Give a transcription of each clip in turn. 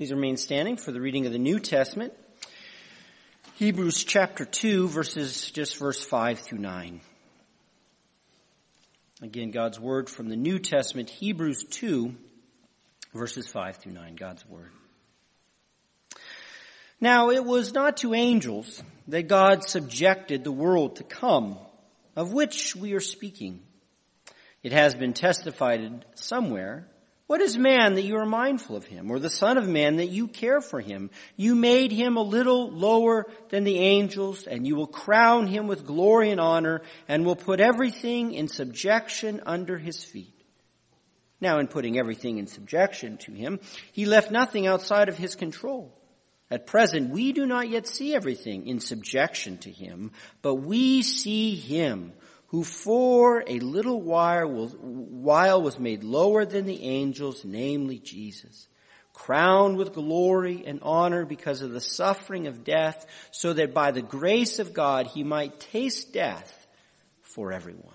Please remain standing for the reading of the New Testament. Hebrews chapter 2 verses, just verse 5 through 9. Again, God's word from the New Testament, Hebrews 2 verses 5 through 9, God's word. Now it was not to angels that God subjected the world to come, of which we are speaking. It has been testified somewhere what is man that you are mindful of him, or the son of man that you care for him? You made him a little lower than the angels, and you will crown him with glory and honor, and will put everything in subjection under his feet. Now in putting everything in subjection to him, he left nothing outside of his control. At present, we do not yet see everything in subjection to him, but we see him who for a little while was made lower than the angels, namely Jesus, crowned with glory and honor because of the suffering of death, so that by the grace of God he might taste death for everyone.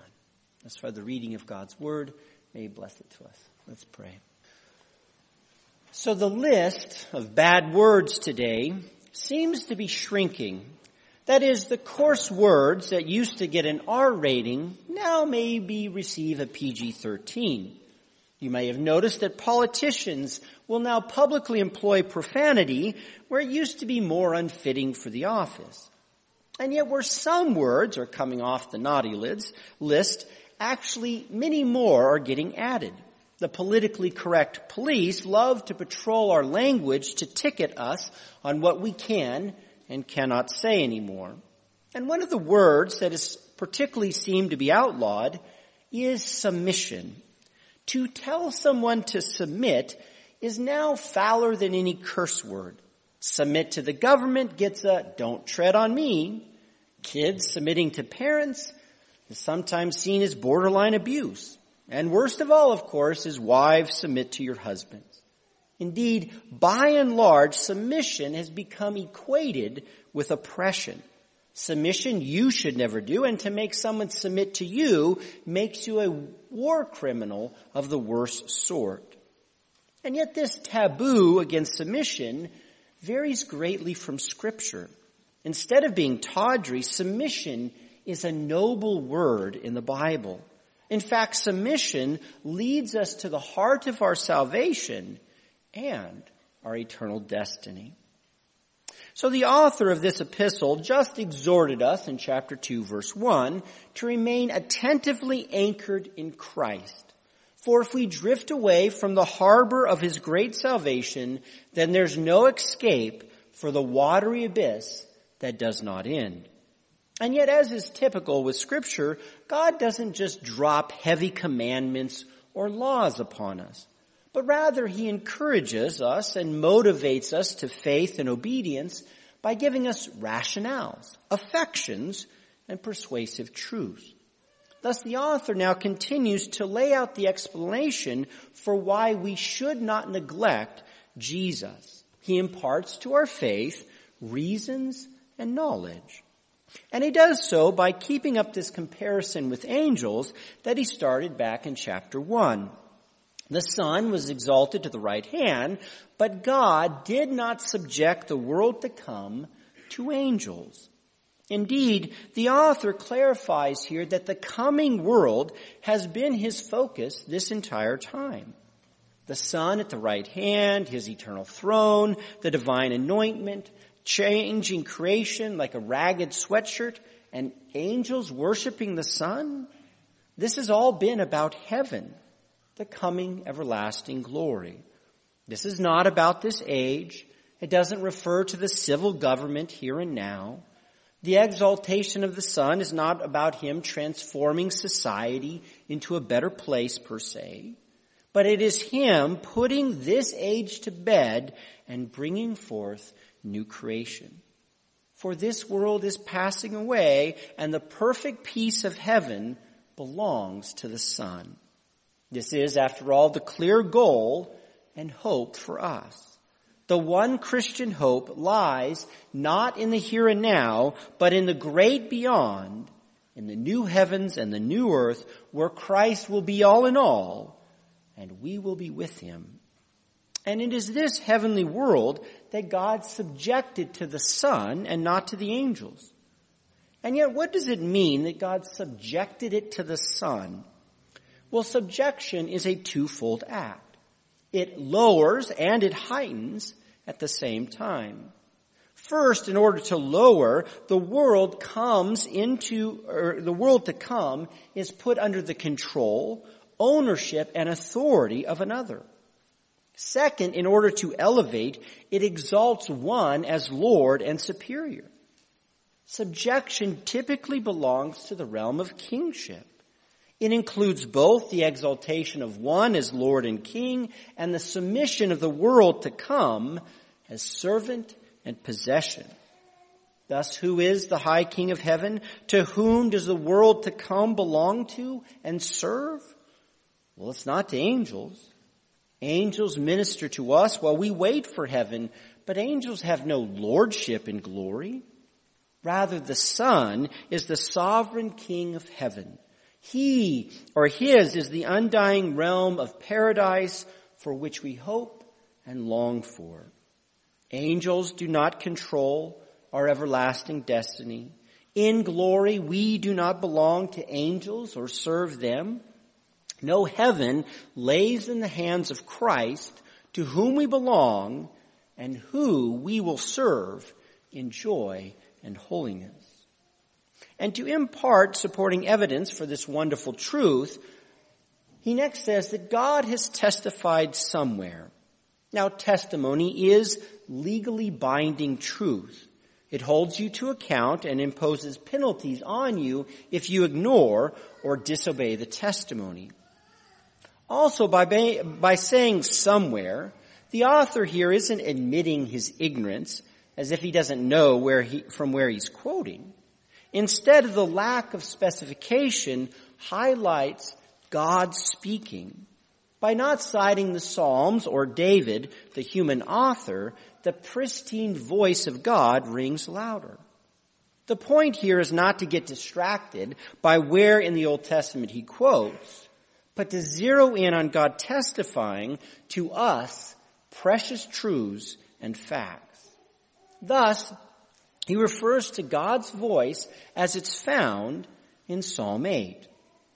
As for the reading of God's word, may he bless it to us. Let's pray. So the list of bad words today seems to be shrinking that is, the coarse words that used to get an R rating now maybe receive a PG-13. You may have noticed that politicians will now publicly employ profanity where it used to be more unfitting for the office. And yet where some words are coming off the naughty lids list, actually many more are getting added. The politically correct police love to patrol our language to ticket us on what we can and cannot say anymore. And one of the words that is particularly seemed to be outlawed is submission. To tell someone to submit is now fouler than any curse word. Submit to the government gets a don't tread on me. Kids submitting to parents is sometimes seen as borderline abuse. And worst of all, of course, is wives submit to your husbands. Indeed, by and large, submission has become equated with oppression. Submission you should never do, and to make someone submit to you makes you a war criminal of the worst sort. And yet this taboo against submission varies greatly from scripture. Instead of being tawdry, submission is a noble word in the Bible. In fact, submission leads us to the heart of our salvation and our eternal destiny. So the author of this epistle just exhorted us in chapter 2 verse 1 to remain attentively anchored in Christ. For if we drift away from the harbor of his great salvation, then there's no escape for the watery abyss that does not end. And yet, as is typical with scripture, God doesn't just drop heavy commandments or laws upon us but rather he encourages us and motivates us to faith and obedience by giving us rationales, affections, and persuasive truths. Thus the author now continues to lay out the explanation for why we should not neglect Jesus. He imparts to our faith reasons and knowledge. And he does so by keeping up this comparison with angels that he started back in chapter 1. The Son was exalted to the right hand, but God did not subject the world to come to angels. Indeed, the author clarifies here that the coming world has been his focus this entire time. The Son at the right hand, his eternal throne, the divine anointment, changing creation like a ragged sweatshirt, and angels worshiping the Son. This has all been about heaven the coming everlasting glory. This is not about this age. It doesn't refer to the civil government here and now. The exaltation of the Son is not about Him transforming society into a better place per se, but it is Him putting this age to bed and bringing forth new creation. For this world is passing away and the perfect peace of heaven belongs to the Son. This is, after all, the clear goal and hope for us. The one Christian hope lies not in the here and now, but in the great beyond, in the new heavens and the new earth, where Christ will be all in all, and we will be with him. And it is this heavenly world that God subjected to the Son and not to the angels. And yet, what does it mean that God subjected it to the Son? Well, subjection is a twofold act. It lowers and it heightens at the same time. First, in order to lower, the world comes into, or the world to come is put under the control, ownership, and authority of another. Second, in order to elevate, it exalts one as Lord and superior. Subjection typically belongs to the realm of kingship. It includes both the exaltation of one as Lord and King and the submission of the world to come as servant and possession. Thus, who is the high King of heaven? To whom does the world to come belong to and serve? Well, it's not to angels. Angels minister to us while we wait for heaven, but angels have no lordship in glory. Rather, the Son is the sovereign King of heaven. He, or His, is the undying realm of paradise for which we hope and long for. Angels do not control our everlasting destiny. In glory, we do not belong to angels or serve them. No heaven lays in the hands of Christ to whom we belong and who we will serve in joy and holiness. And to impart supporting evidence for this wonderful truth, he next says that God has testified somewhere. Now testimony is legally binding truth. It holds you to account and imposes penalties on you if you ignore or disobey the testimony. Also, by, by saying somewhere, the author here isn't admitting his ignorance as if he doesn't know where he, from where he's quoting. Instead, of the lack of specification highlights God speaking. By not citing the Psalms or David, the human author, the pristine voice of God rings louder. The point here is not to get distracted by where in the Old Testament he quotes, but to zero in on God testifying to us precious truths and facts. Thus, he refers to God's voice as it's found in Psalm 8.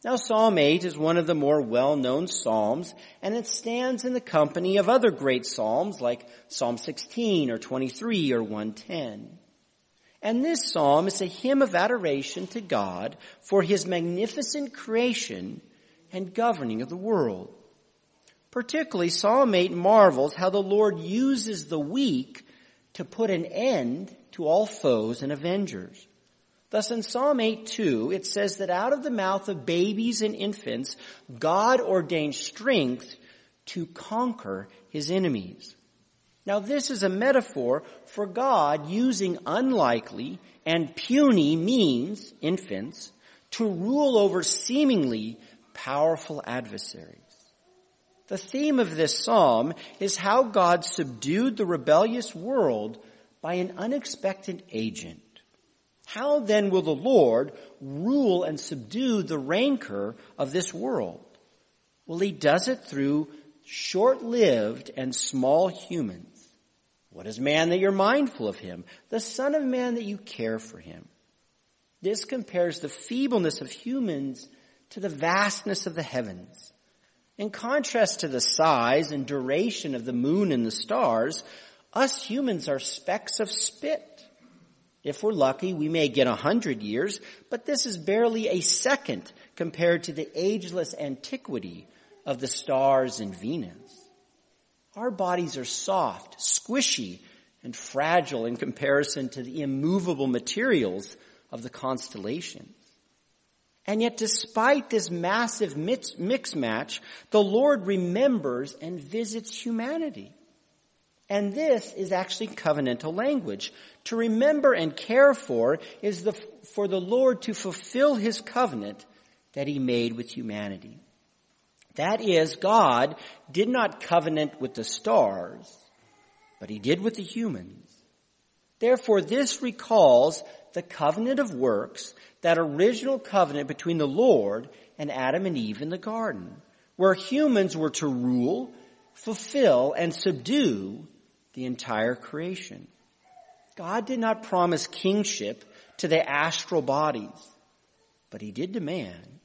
Now Psalm 8 is one of the more well-known Psalms, and it stands in the company of other great Psalms like Psalm 16 or 23 or 110. And this Psalm is a hymn of adoration to God for His magnificent creation and governing of the world. Particularly, Psalm 8 marvels how the Lord uses the weak to put an end to all foes and avengers. Thus in Psalm 8 2, it says that out of the mouth of babies and infants, God ordained strength to conquer his enemies. Now this is a metaphor for God using unlikely and puny means, infants, to rule over seemingly powerful adversaries. The theme of this psalm is how God subdued the rebellious world by an unexpected agent. How then will the Lord rule and subdue the rancor of this world? Well, he does it through short-lived and small humans. What is man that you're mindful of him? The son of man that you care for him. This compares the feebleness of humans to the vastness of the heavens. In contrast to the size and duration of the moon and the stars, us humans are specks of spit. If we're lucky, we may get a hundred years, but this is barely a second compared to the ageless antiquity of the stars and Venus. Our bodies are soft, squishy, and fragile in comparison to the immovable materials of the constellations. And yet despite this massive mix, mix match, the Lord remembers and visits humanity. And this is actually covenantal language. To remember and care for is the, for the Lord to fulfill his covenant that he made with humanity. That is, God did not covenant with the stars, but he did with the humans. Therefore, this recalls the covenant of works, that original covenant between the Lord and Adam and Eve in the garden, where humans were to rule, fulfill, and subdue the entire creation. God did not promise kingship to the astral bodies, but he did to man.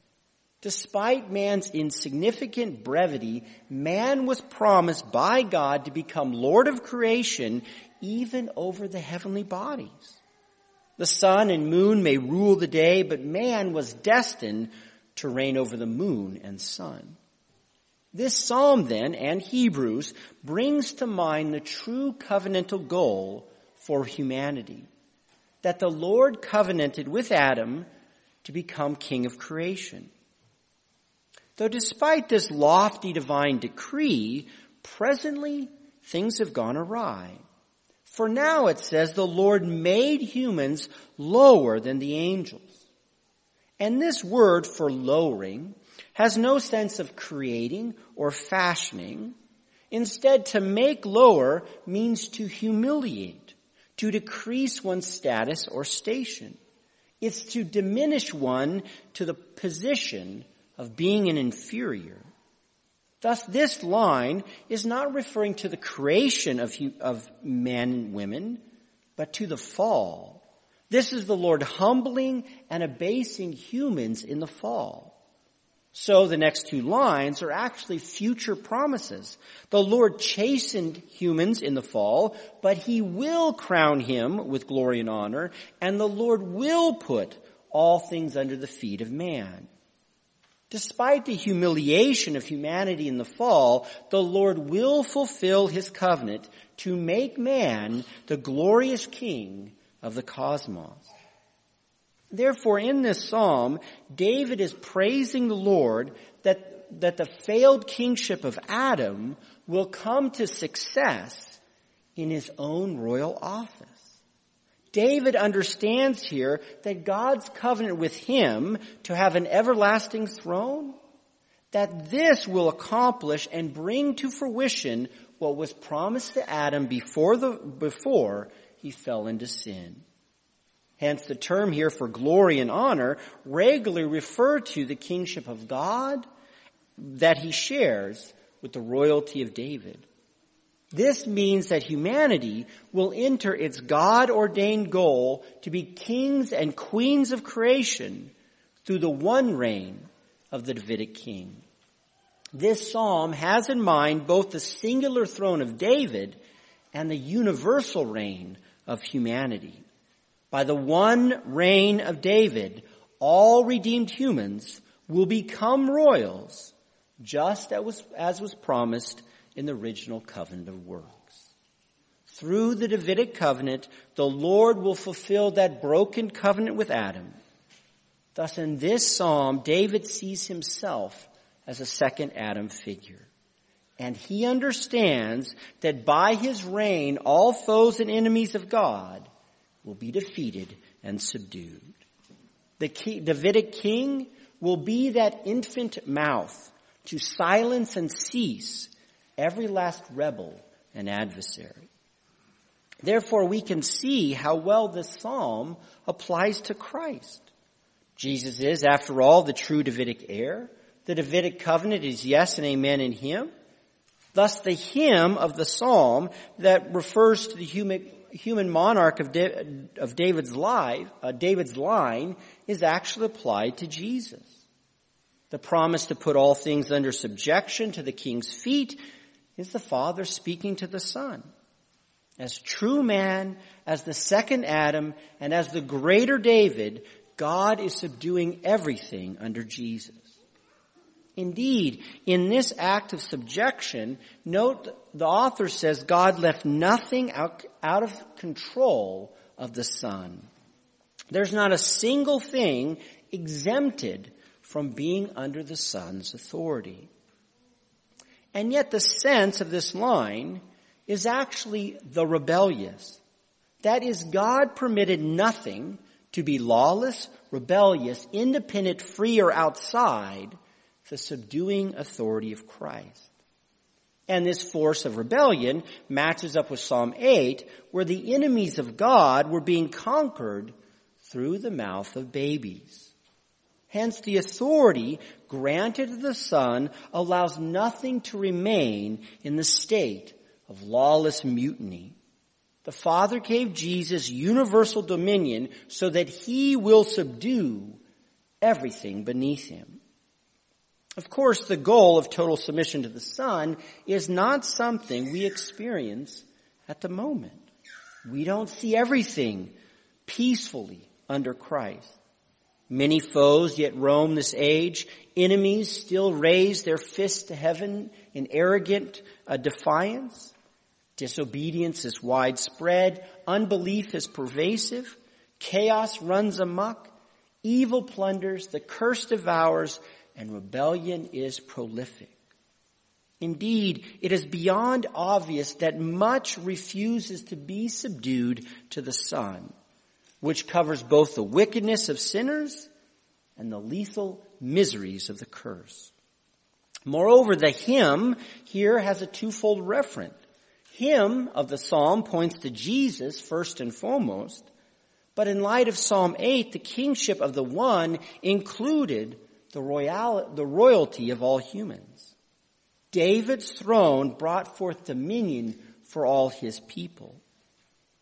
Despite man's insignificant brevity, man was promised by God to become Lord of creation even over the heavenly bodies. The sun and moon may rule the day, but man was destined to reign over the moon and sun. This psalm then, and Hebrews, brings to mind the true covenantal goal for humanity. That the Lord covenanted with Adam to become king of creation. Though despite this lofty divine decree, presently things have gone awry. For now it says the Lord made humans lower than the angels. And this word for lowering has no sense of creating or fashioning. Instead, to make lower means to humiliate, to decrease one's status or station. It's to diminish one to the position of being an inferior. Thus, this line is not referring to the creation of, of men and women, but to the fall. This is the Lord humbling and abasing humans in the fall. So the next two lines are actually future promises. The Lord chastened humans in the fall, but he will crown him with glory and honor, and the Lord will put all things under the feet of man. Despite the humiliation of humanity in the fall, the Lord will fulfill his covenant to make man the glorious king of the cosmos. Therefore, in this psalm, David is praising the Lord that, that the failed kingship of Adam will come to success in his own royal office. David understands here that God's covenant with him to have an everlasting throne, that this will accomplish and bring to fruition what was promised to Adam before the, before he fell into sin. Hence the term here for glory and honor regularly refer to the kingship of God that he shares with the royalty of David. This means that humanity will enter its God ordained goal to be kings and queens of creation through the one reign of the Davidic king. This psalm has in mind both the singular throne of David and the universal reign of humanity. By the one reign of David, all redeemed humans will become royals, just as was, as was promised in the original covenant of works. Through the Davidic covenant, the Lord will fulfill that broken covenant with Adam. Thus in this psalm, David sees himself as a second Adam figure. And he understands that by his reign, all foes and enemies of God will be defeated and subdued. The Davidic king will be that infant mouth to silence and cease every last rebel and adversary. Therefore, we can see how well this psalm applies to Christ. Jesus is, after all, the true Davidic heir. The Davidic covenant is yes and amen in him. Thus, the him of the psalm that refers to the human, human monarch of, of David's life, uh, David's line, is actually applied to Jesus. The promise to put all things under subjection to the king's feet is the Father speaking to the Son. As true man, as the second Adam, and as the greater David, God is subduing everything under Jesus. Indeed, in this act of subjection, note the author says God left nothing out, out of control of the Son. There's not a single thing exempted from being under the Son's authority. And yet the sense of this line is actually the rebellious. That is, God permitted nothing to be lawless, rebellious, independent, free, or outside the subduing authority of Christ. And this force of rebellion matches up with Psalm 8, where the enemies of God were being conquered through the mouth of babies. Hence the authority granted to the Son allows nothing to remain in the state of lawless mutiny. The Father gave Jesus universal dominion so that he will subdue everything beneath him. Of course, the goal of total submission to the Son is not something we experience at the moment. We don't see everything peacefully under Christ. Many foes yet roam this age. Enemies still raise their fists to heaven in arrogant uh, defiance. Disobedience is widespread. Unbelief is pervasive. Chaos runs amok. Evil plunders. The curse devours. And rebellion is prolific. Indeed, it is beyond obvious that much refuses to be subdued to the Son which covers both the wickedness of sinners and the lethal miseries of the curse. Moreover, the him here has a twofold referent. Him of the psalm points to Jesus first and foremost, but in light of Psalm 8, the kingship of the one included the, royal, the royalty of all humans. David's throne brought forth dominion for all his people.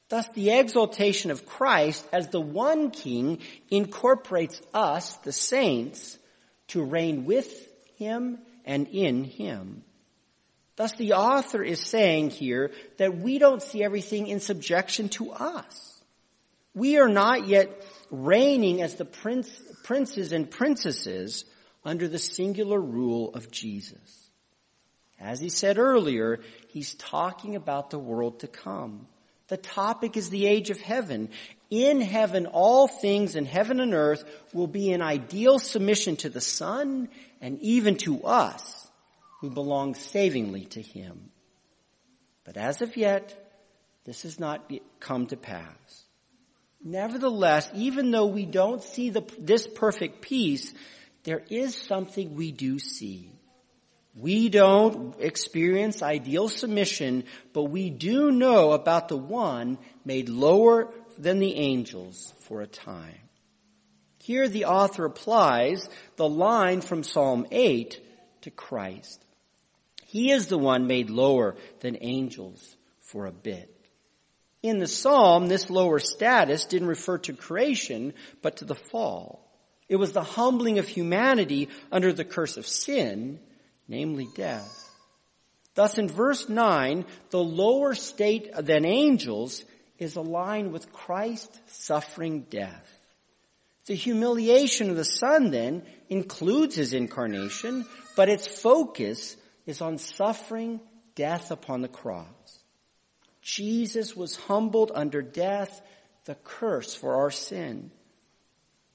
Thus the exaltation of Christ as the one king incorporates us, the saints, to reign with him and in him. Thus the author is saying here that we don't see everything in subjection to us. We are not yet reigning as the prince, princes and princesses under the singular rule of Jesus. As he said earlier, he's talking about the world to come. The topic is the age of heaven. In heaven, all things in heaven and earth will be in ideal submission to the Son and even to us who belong savingly to Him. But as of yet, this has not come to pass. Nevertheless, even though we don't see the, this perfect peace, there is something we do see. We don't experience ideal submission, but we do know about the one made lower than the angels for a time. Here the author applies the line from Psalm 8 to Christ. He is the one made lower than angels for a bit. In the psalm, this lower status didn't refer to creation, but to the fall. It was the humbling of humanity under the curse of sin namely death. Thus in verse 9, the lower state than angels is aligned with Christ suffering death. The humiliation of the Son then includes his incarnation, but its focus is on suffering death upon the cross. Jesus was humbled under death, the curse for our sin.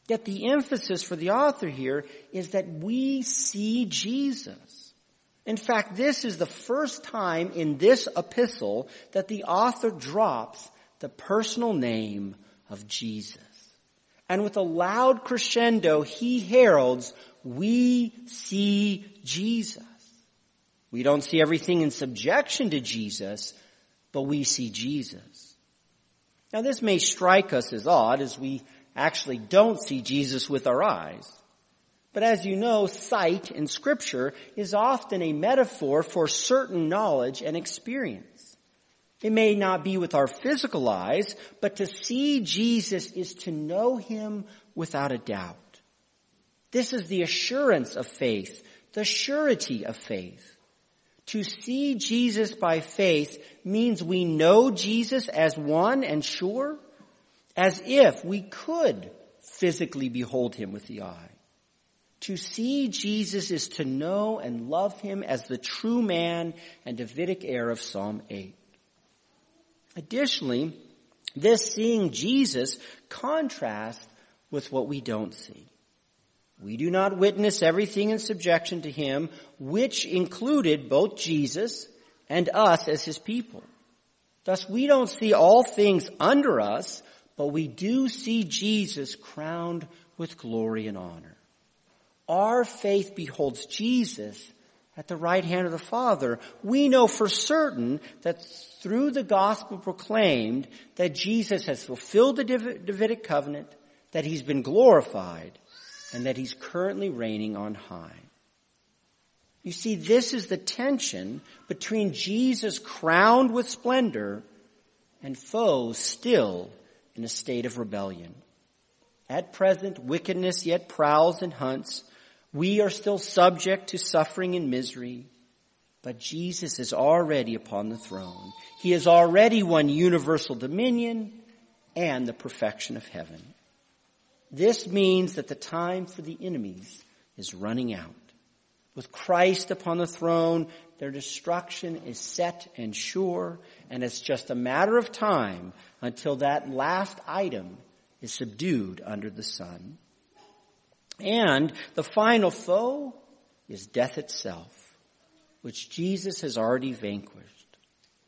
Yet the emphasis for the author here is that we see Jesus. In fact, this is the first time in this epistle that the author drops the personal name of Jesus. And with a loud crescendo, he heralds, we see Jesus. We don't see everything in subjection to Jesus, but we see Jesus. Now this may strike us as odd as we actually don't see Jesus with our eyes. But as you know, sight in scripture is often a metaphor for certain knowledge and experience. It may not be with our physical eyes, but to see Jesus is to know him without a doubt. This is the assurance of faith, the surety of faith. To see Jesus by faith means we know Jesus as one and sure, as if we could physically behold him with the eye. To see Jesus is to know and love him as the true man and Davidic heir of Psalm 8. Additionally, this seeing Jesus contrasts with what we don't see. We do not witness everything in subjection to him, which included both Jesus and us as his people. Thus we don't see all things under us, but we do see Jesus crowned with glory and honor. Our faith beholds Jesus at the right hand of the Father. We know for certain that through the gospel proclaimed that Jesus has fulfilled the Davidic covenant, that he's been glorified, and that he's currently reigning on high. You see, this is the tension between Jesus crowned with splendor and foes still in a state of rebellion. At present, wickedness yet prowls and hunts. We are still subject to suffering and misery, but Jesus is already upon the throne. He has already won universal dominion and the perfection of heaven. This means that the time for the enemies is running out. With Christ upon the throne, their destruction is set and sure, and it's just a matter of time until that last item is subdued under the Son. And the final foe is death itself, which Jesus has already vanquished.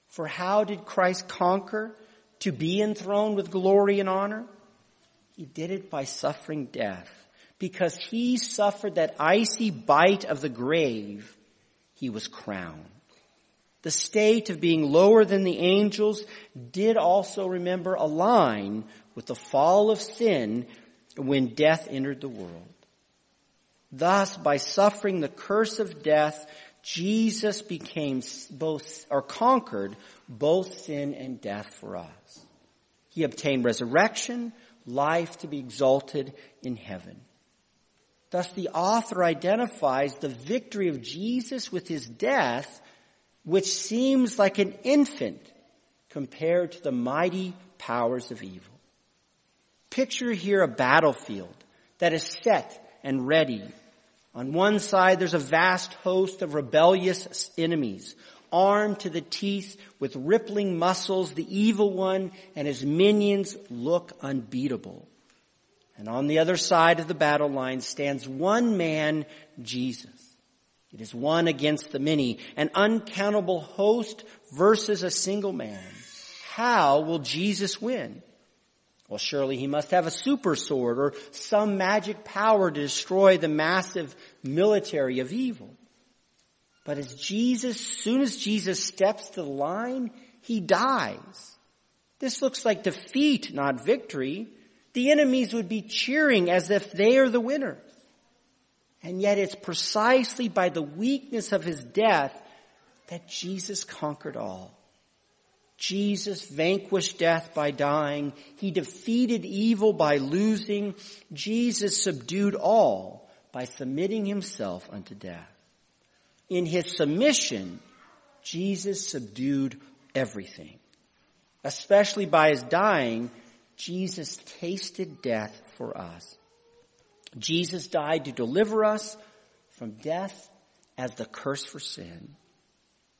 For how did Christ conquer to be enthroned with glory and honor? He did it by suffering death. Because he suffered that icy bite of the grave, he was crowned. The state of being lower than the angels did also remember align with the fall of sin when death entered the world. Thus, by suffering the curse of death, Jesus became both, or conquered both sin and death for us. He obtained resurrection, life to be exalted in heaven. Thus the author identifies the victory of Jesus with his death, which seems like an infant compared to the mighty powers of evil. Picture here a battlefield that is set and ready. On one side, there's a vast host of rebellious enemies, armed to the teeth with rippling muscles. The evil one and his minions look unbeatable. And on the other side of the battle line stands one man, Jesus. It is one against the many, an uncountable host versus a single man. How will Jesus win? Well, surely he must have a super sword or some magic power to destroy the massive military of evil. But as Jesus, soon as Jesus steps to the line, he dies. This looks like defeat, not victory. The enemies would be cheering as if they are the winners. And yet it's precisely by the weakness of his death that Jesus conquered all. Jesus vanquished death by dying. He defeated evil by losing. Jesus subdued all by submitting himself unto death. In his submission, Jesus subdued everything. Especially by his dying, Jesus tasted death for us. Jesus died to deliver us from death as the curse for sin.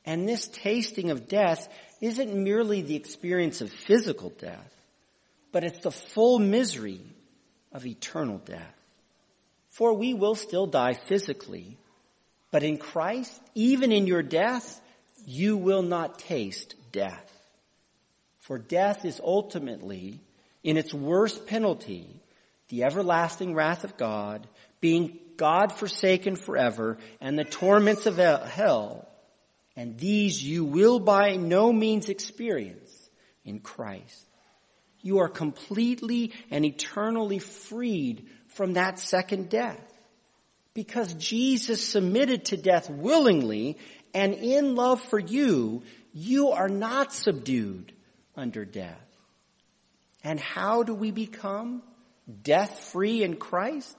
And this tasting of death isn't merely the experience of physical death, but it's the full misery of eternal death. For we will still die physically, but in Christ, even in your death, you will not taste death. For death is ultimately, in its worst penalty, the everlasting wrath of God, being God forsaken forever, and the torments of hell and these you will by no means experience in Christ. You are completely and eternally freed from that second death. Because Jesus submitted to death willingly and in love for you, you are not subdued under death. And how do we become death free in Christ?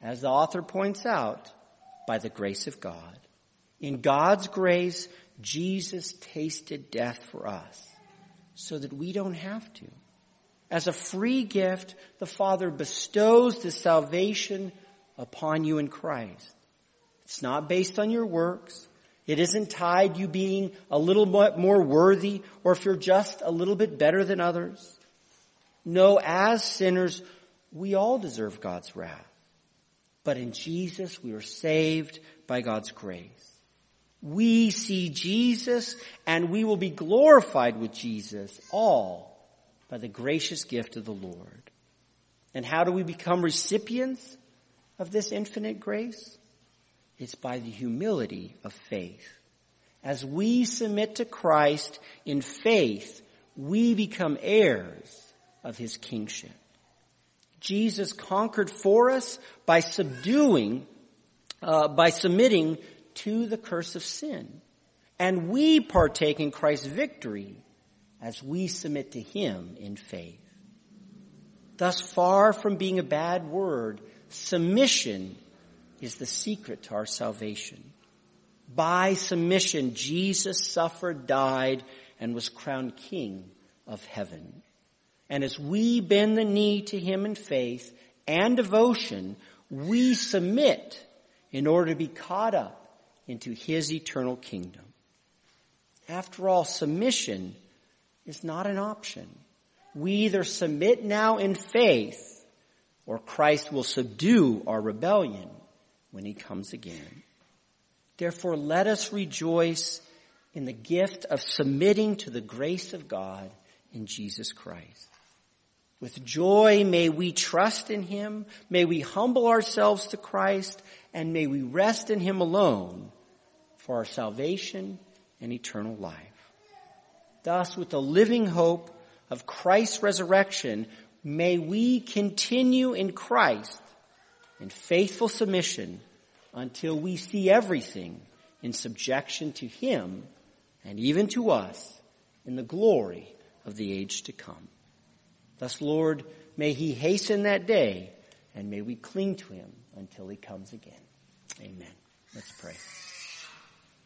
As the author points out, by the grace of God. In God's grace, Jesus tasted death for us so that we don't have to. As a free gift, the Father bestows the salvation upon you in Christ. It's not based on your works. It isn't tied you being a little bit more worthy or if you're just a little bit better than others. No, as sinners, we all deserve God's wrath. But in Jesus, we are saved by God's grace we see Jesus and we will be glorified with Jesus, all by the gracious gift of the Lord. And how do we become recipients of this infinite grace? It's by the humility of faith. As we submit to Christ in faith, we become heirs of his kingship. Jesus conquered for us by subduing, uh, by submitting to the curse of sin. And we partake in Christ's victory as we submit to Him in faith. Thus far from being a bad word, submission is the secret to our salvation. By submission, Jesus suffered, died, and was crowned King of heaven. And as we bend the knee to Him in faith and devotion, we submit in order to be caught up into His eternal kingdom. After all, submission is not an option. We either submit now in faith or Christ will subdue our rebellion when he comes again. Therefore, let us rejoice in the gift of submitting to the grace of God in Jesus Christ. With joy, may we trust in Him, may we humble ourselves to Christ, and may we rest in Him alone for our salvation and eternal life. Thus, with the living hope of Christ's resurrection, may we continue in Christ in faithful submission until we see everything in subjection to Him and even to us in the glory of the age to come. Thus, Lord, may He hasten that day and may we cling to Him until He comes again. Amen. Let's pray.